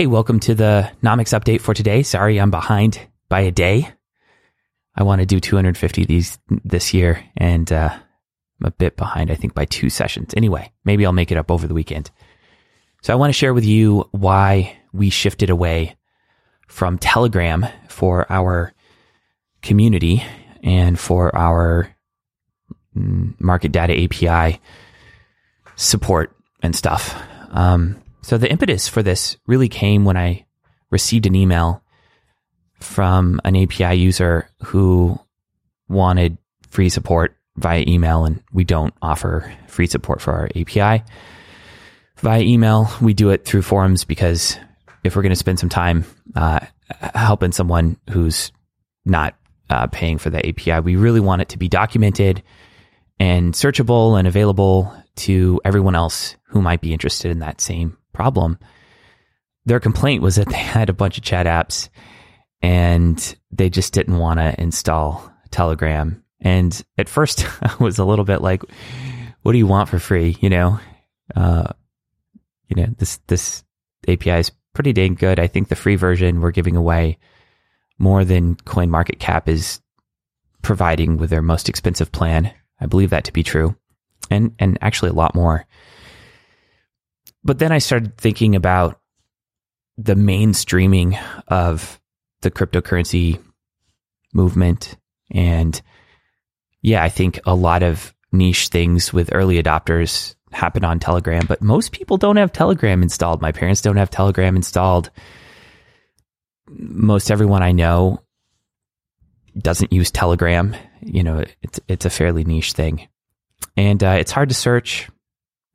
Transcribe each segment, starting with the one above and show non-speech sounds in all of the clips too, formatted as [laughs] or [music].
Hey, welcome to the Nomics update for today. Sorry, I'm behind by a day. I want to do 250 of these this year, and uh, I'm a bit behind, I think, by two sessions. Anyway, maybe I'll make it up over the weekend. So I want to share with you why we shifted away from Telegram for our community and for our mm, market data API support and stuff. Um, so the impetus for this really came when I received an email from an API user who wanted free support via email, and we don't offer free support for our API via email. We do it through forums because if we're going to spend some time uh, helping someone who's not uh, paying for the API, we really want it to be documented and searchable and available to everyone else who might be interested in that same problem. Their complaint was that they had a bunch of chat apps and they just didn't want to install Telegram. And at first, [laughs] I was a little bit like, "What do you want for free?" You know, uh, you know this this API is pretty dang good. I think the free version we're giving away more than CoinMarketCap is providing with their most expensive plan. I believe that to be true, and and actually a lot more. But then I started thinking about the mainstreaming of the cryptocurrency movement. And yeah, I think a lot of niche things with early adopters happen on Telegram, but most people don't have Telegram installed. My parents don't have Telegram installed. Most everyone I know doesn't use Telegram. You know, it's it's a fairly niche thing, and uh, it's hard to search.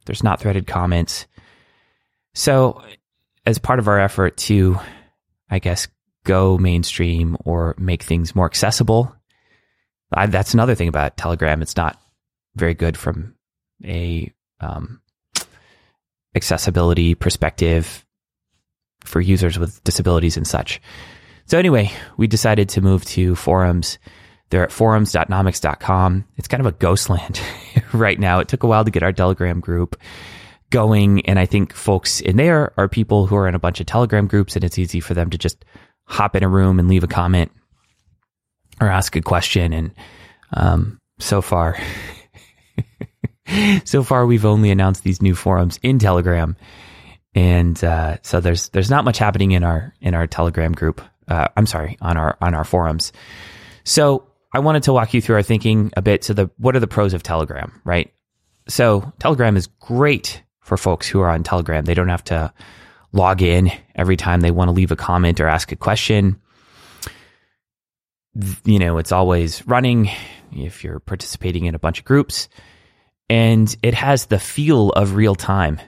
There's not threaded comments. So, as part of our effort to, I guess, go mainstream or make things more accessible, I, that's another thing about Telegram. It's not very good from a um, accessibility perspective for users with disabilities and such. So anyway, we decided to move to forums. They're at forums.nomics.com. It's kind of a ghost land [laughs] right now. It took a while to get our Telegram group going. And I think folks in there are people who are in a bunch of Telegram groups and it's easy for them to just hop in a room and leave a comment or ask a question. And um, so far, [laughs] so far we've only announced these new forums in Telegram, and uh, so there's there's not much happening in our in our Telegram group. Uh, I'm sorry on our on our forums. So I wanted to walk you through our thinking a bit. So the what are the pros of Telegram, right? So Telegram is great for folks who are on Telegram. They don't have to log in every time they want to leave a comment or ask a question. You know, it's always running if you're participating in a bunch of groups and it has the feel of real time.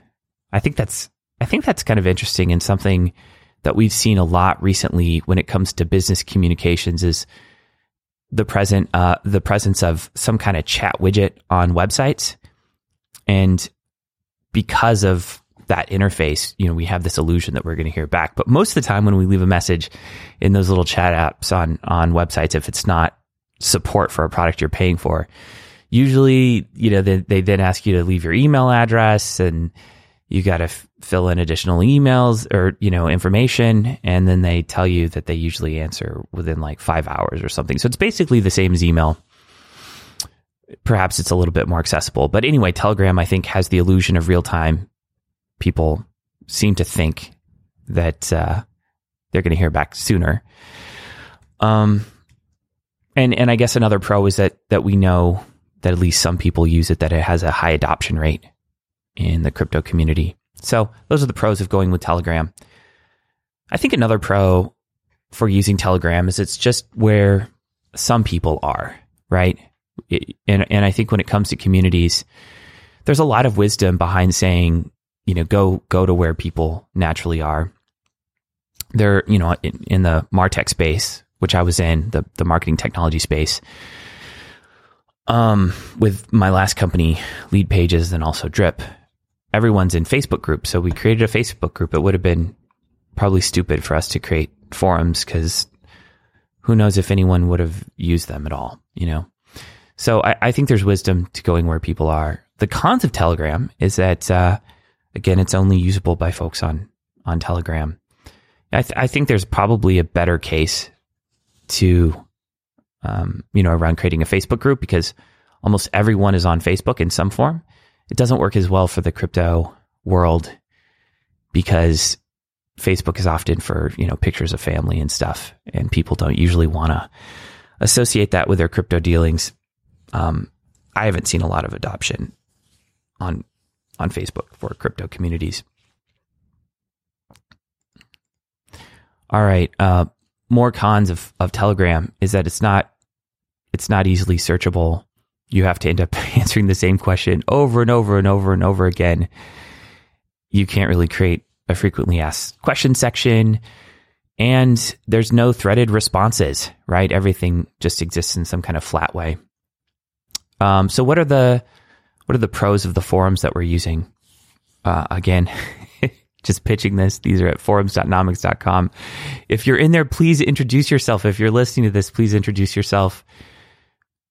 I think that's I think that's kind of interesting and something that we've seen a lot recently when it comes to business communications is the present uh, the presence of some kind of chat widget on websites and because of that interface, you know, we have this illusion that we're going to hear back. But most of the time when we leave a message in those little chat apps on, on websites, if it's not support for a product you're paying for, usually, you know, they, they then ask you to leave your email address and you got to f- fill in additional emails or, you know, information. And then they tell you that they usually answer within like five hours or something. So it's basically the same as email perhaps it's a little bit more accessible. But anyway, Telegram, I think, has the illusion of real time. People seem to think that uh, they're going to hear back sooner. Um, and and I guess another pro is that that we know that at least some people use it, that it has a high adoption rate in the crypto community. So those are the pros of going with Telegram. I think another pro for using Telegram is it's just where some people are, right? And and I think when it comes to communities, there's a lot of wisdom behind saying, you know, go go to where people naturally are. There, you know, in, in the Martech space, which I was in, the the marketing technology space, um, with my last company, Lead Pages, and also Drip, everyone's in Facebook groups. So we created a Facebook group. It would have been probably stupid for us to create forums because who knows if anyone would have used them at all, you know? So I, I, think there's wisdom to going where people are. The cons of Telegram is that, uh, again, it's only usable by folks on, on Telegram. I, th- I think there's probably a better case to, um, you know, around creating a Facebook group because almost everyone is on Facebook in some form. It doesn't work as well for the crypto world because Facebook is often for, you know, pictures of family and stuff. And people don't usually want to associate that with their crypto dealings. Um, I haven't seen a lot of adoption on on Facebook for crypto communities. All right. Uh, more cons of, of Telegram is that it's not it's not easily searchable. You have to end up [laughs] answering the same question over and over and over and over again. You can't really create a frequently asked question section. And there's no threaded responses, right? Everything just exists in some kind of flat way. Um, so what are the what are the pros of the forums that we're using? Uh, again, [laughs] just pitching this. These are at forums.nomics.com. If you're in there, please introduce yourself. If you're listening to this, please introduce yourself.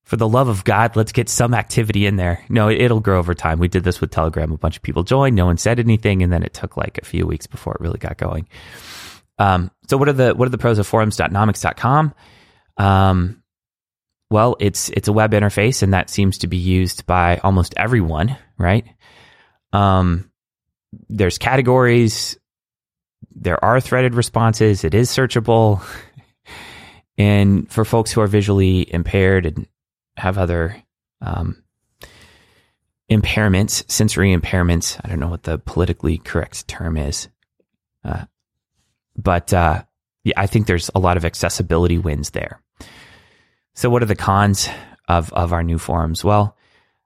For the love of God, let's get some activity in there. No, it'll grow over time. We did this with Telegram. A bunch of people joined. No one said anything. And then it took like a few weeks before it really got going. Um, so what are the, what are the pros of forums.nomics.com? Um, well, it's, it's a web interface and that seems to be used by almost everyone, right? Um, there's categories. There are threaded responses. It is searchable. [laughs] and for folks who are visually impaired and have other um, impairments, sensory impairments, I don't know what the politically correct term is. Uh, but uh, yeah, I think there's a lot of accessibility wins there. So, what are the cons of, of our new forums? Well,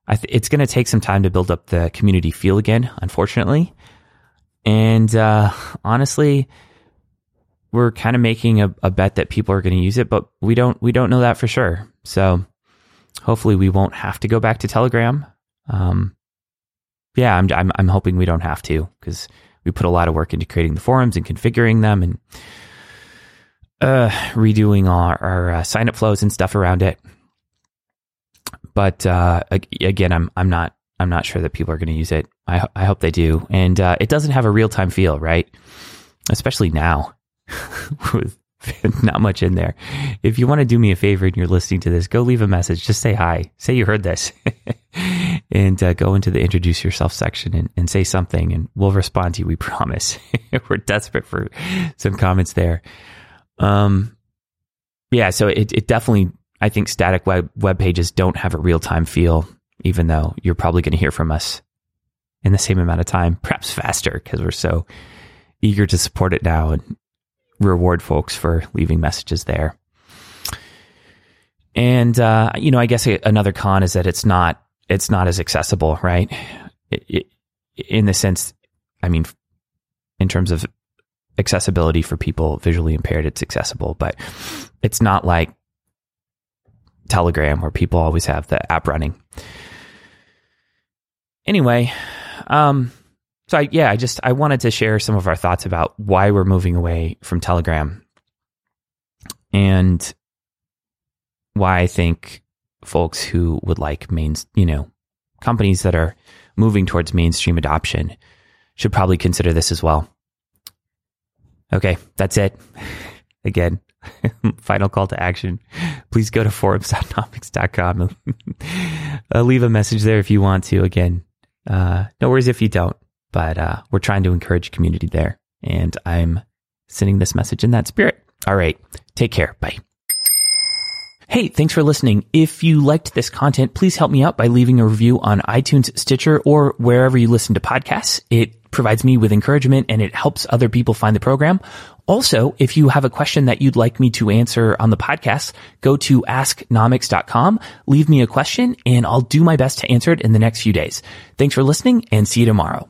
th- it's going to take some time to build up the community feel again, unfortunately. And uh, honestly, we're kind of making a, a bet that people are going to use it, but we don't we don't know that for sure. So hopefully, we won't have to go back to Telegram. Um, yeah, I'm, I'm I'm hoping we don't have to because we put a lot of work into creating the forums and configuring them and uh, redoing our, our uh, sign up flows and stuff around it. But uh, again, I'm I'm not I'm not sure that people are going to use it. I, I hope they do. And uh, it doesn't have a real time feel, right? Especially now [laughs] with [laughs] not much in there. If you want to do me a favor and you're listening to this, go leave a message. Just say hi. Say you heard this [laughs] and uh, go into the introduce yourself section and, and say something and we'll respond to you. We promise. We're desperate for some comments there. Um, yeah, so it, it definitely, I think static web, web pages don't have a real time feel even though you're probably going to hear from us in the same amount of time, [laughs] perhaps faster, because we're so eager to support it now and reward folks for leaving messages there. And uh, you know, I guess another con is that it's not it's not as accessible, right? It, it, in the sense, I mean, in terms of accessibility for people visually impaired, it's accessible, but it's not like Telegram where people always have the app running anyway, um, so I, yeah, I just I wanted to share some of our thoughts about why we're moving away from Telegram and why I think folks who would like main, you know, companies that are moving towards mainstream adoption should probably consider this as well. Okay, that's it. Again, [laughs] final call to action. Please go to forums.nomics.com. [laughs] uh, leave a message there if you want to. Again, uh, no worries if you don't, but uh, we're trying to encourage community there. And I'm sending this message in that spirit. All right. Take care. Bye. Hey, thanks for listening. If you liked this content, please help me out by leaving a review on iTunes, Stitcher, or wherever you listen to podcasts. It provides me with encouragement and it helps other people find the program. Also, if you have a question that you'd like me to answer on the podcast, go to asknomics.com, leave me a question, and I'll do my best to answer it in the next few days. Thanks for listening and see you tomorrow.